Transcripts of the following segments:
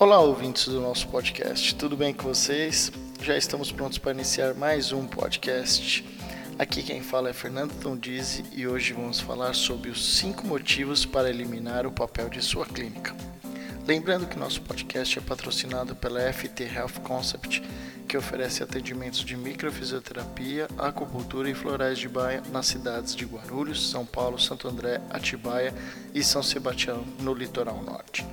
Olá, ouvintes do nosso podcast, tudo bem com vocês? Já estamos prontos para iniciar mais um podcast. Aqui quem fala é Fernando Tondizzi e hoje vamos falar sobre os 5 motivos para eliminar o papel de sua clínica. Lembrando que nosso podcast é patrocinado pela FT Health Concept, que oferece atendimentos de microfisioterapia, acupuntura e florais de baia nas cidades de Guarulhos, São Paulo, Santo André, Atibaia e São Sebastião, no litoral norte.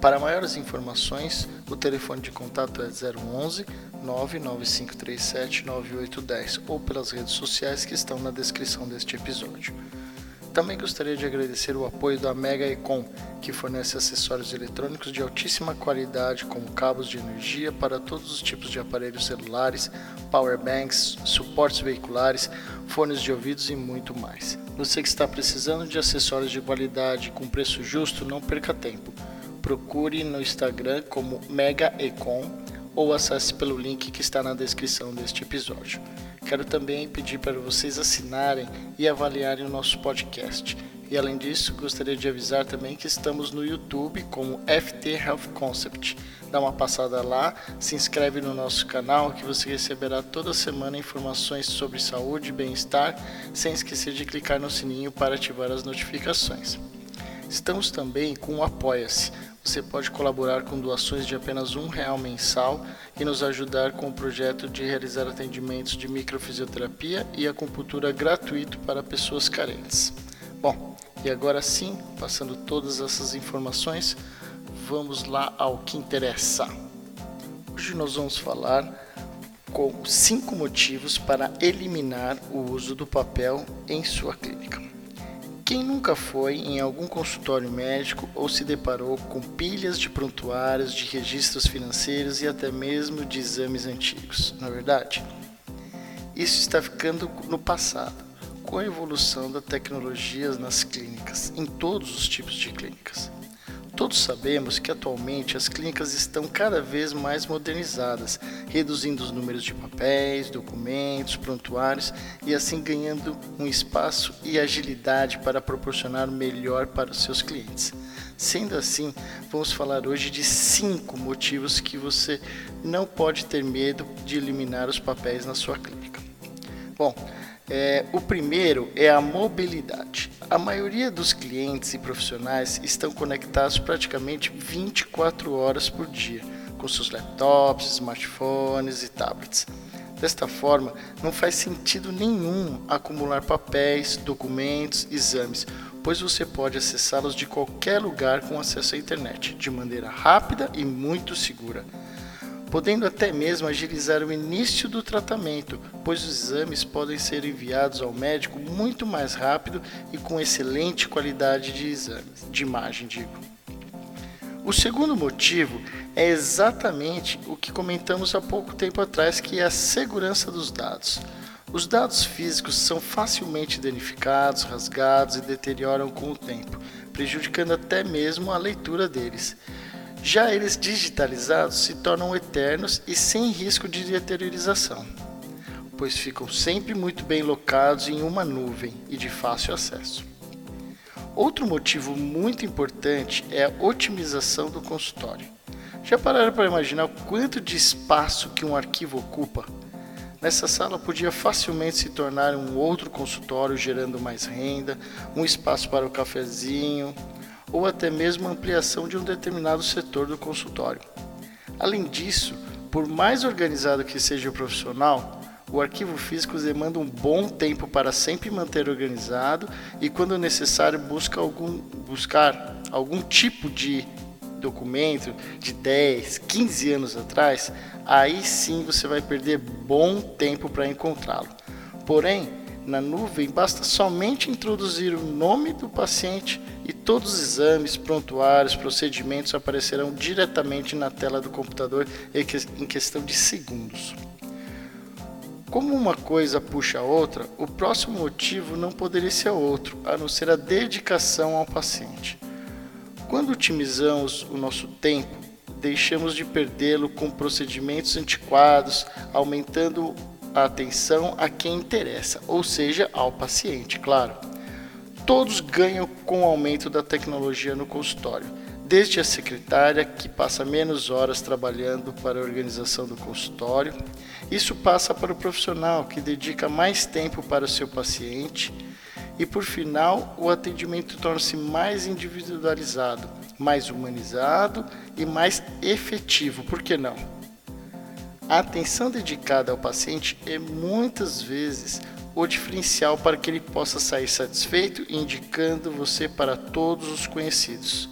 Para maiores informações, o telefone de contato é 011 99537 9810 ou pelas redes sociais que estão na descrição deste episódio. Também gostaria de agradecer o apoio da Mega Econ, que fornece acessórios eletrônicos de altíssima qualidade, como cabos de energia para todos os tipos de aparelhos celulares, power banks, suportes veiculares, fones de ouvidos e muito mais. Você que está precisando de acessórios de qualidade com preço justo, não perca tempo procure no Instagram como Mega Econ ou acesse pelo link que está na descrição deste episódio. Quero também pedir para vocês assinarem e avaliarem o nosso podcast. E além disso, gostaria de avisar também que estamos no YouTube como FT Health Concept. Dá uma passada lá, se inscreve no nosso canal que você receberá toda semana informações sobre saúde e bem-estar, sem esquecer de clicar no sininho para ativar as notificações. Estamos também com o Apoia-se você pode colaborar com doações de apenas um real mensal e nos ajudar com o projeto de realizar atendimentos de microfisioterapia e acupuntura gratuito para pessoas carentes. Bom, e agora sim, passando todas essas informações, vamos lá ao que interessa. Hoje nós vamos falar com cinco motivos para eliminar o uso do papel em sua clínica. Quem nunca foi em algum consultório médico ou se deparou com pilhas de prontuários, de registros financeiros e até mesmo de exames antigos, na é verdade? Isso está ficando no passado, com a evolução da tecnologia nas clínicas, em todos os tipos de clínicas. Todos sabemos que atualmente as clínicas estão cada vez mais modernizadas, reduzindo os números de papéis, documentos, prontuários e assim ganhando um espaço e agilidade para proporcionar o melhor para os seus clientes. Sendo assim, vamos falar hoje de cinco motivos que você não pode ter medo de eliminar os papéis na sua clínica. Bom, é, o primeiro é a mobilidade. A maioria dos clientes e profissionais estão conectados praticamente 24 horas por dia com seus laptops, smartphones e tablets. Desta forma, não faz sentido nenhum acumular papéis, documentos, exames, pois você pode acessá-los de qualquer lugar com acesso à internet, de maneira rápida e muito segura podendo até mesmo agilizar o início do tratamento, pois os exames podem ser enviados ao médico muito mais rápido e com excelente qualidade de exames, de imagem, digo. O segundo motivo é exatamente o que comentamos há pouco tempo atrás, que é a segurança dos dados. Os dados físicos são facilmente danificados, rasgados e deterioram com o tempo, prejudicando até mesmo a leitura deles. Já eles digitalizados se tornam eternos e sem risco de deteriorização, pois ficam sempre muito bem locados em uma nuvem e de fácil acesso. Outro motivo muito importante é a otimização do consultório. Já pararam para imaginar o quanto de espaço que um arquivo ocupa? Nessa sala podia facilmente se tornar um outro consultório, gerando mais renda, um espaço para o cafezinho, ou até mesmo ampliação de um determinado setor do consultório. Além disso, por mais organizado que seja o profissional, o arquivo físico demanda um bom tempo para sempre manter organizado e, quando necessário, busca algum, buscar algum tipo de documento de 10, 15 anos atrás, aí sim você vai perder bom tempo para encontrá-lo. Porém, na nuvem basta somente introduzir o nome do paciente e todos os exames, prontuários, procedimentos aparecerão diretamente na tela do computador em questão de segundos. Como uma coisa puxa a outra, o próximo motivo não poderia ser outro, a não ser a dedicação ao paciente. Quando otimizamos o nosso tempo, deixamos de perdê-lo com procedimentos antiquados, aumentando a atenção a quem interessa, ou seja, ao paciente, claro. Todos ganham com o aumento da tecnologia no consultório, desde a secretária que passa menos horas trabalhando para a organização do consultório. Isso passa para o profissional que dedica mais tempo para o seu paciente. E por final, o atendimento torna-se mais individualizado, mais humanizado e mais efetivo. Por que não? A atenção dedicada ao paciente é muitas vezes o diferencial para que ele possa sair satisfeito, indicando você para todos os conhecidos.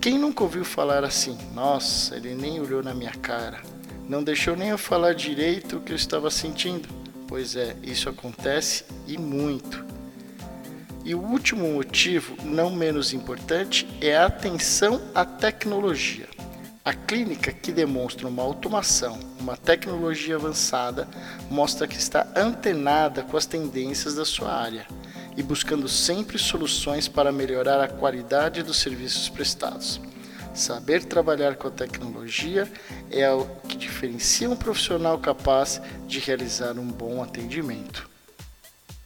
Quem nunca ouviu falar assim? Nossa, ele nem olhou na minha cara, não deixou nem eu falar direito o que eu estava sentindo. Pois é, isso acontece e muito. E o último motivo, não menos importante, é a atenção à tecnologia. A clínica que demonstra uma automação, uma tecnologia avançada, mostra que está antenada com as tendências da sua área e buscando sempre soluções para melhorar a qualidade dos serviços prestados. Saber trabalhar com a tecnologia é o que diferencia um profissional capaz de realizar um bom atendimento.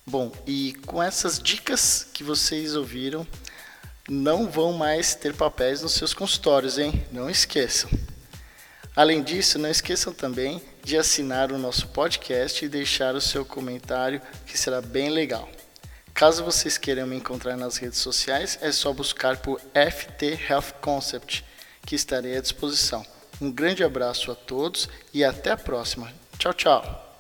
Bom, e com essas dicas que vocês ouviram, não vão mais ter papéis nos seus consultórios, hein? Não esqueçam. Além disso, não esqueçam também de assinar o nosso podcast e deixar o seu comentário, que será bem legal. Caso vocês queiram me encontrar nas redes sociais, é só buscar por FT Health Concept, que estarei à disposição. Um grande abraço a todos e até a próxima. Tchau, tchau.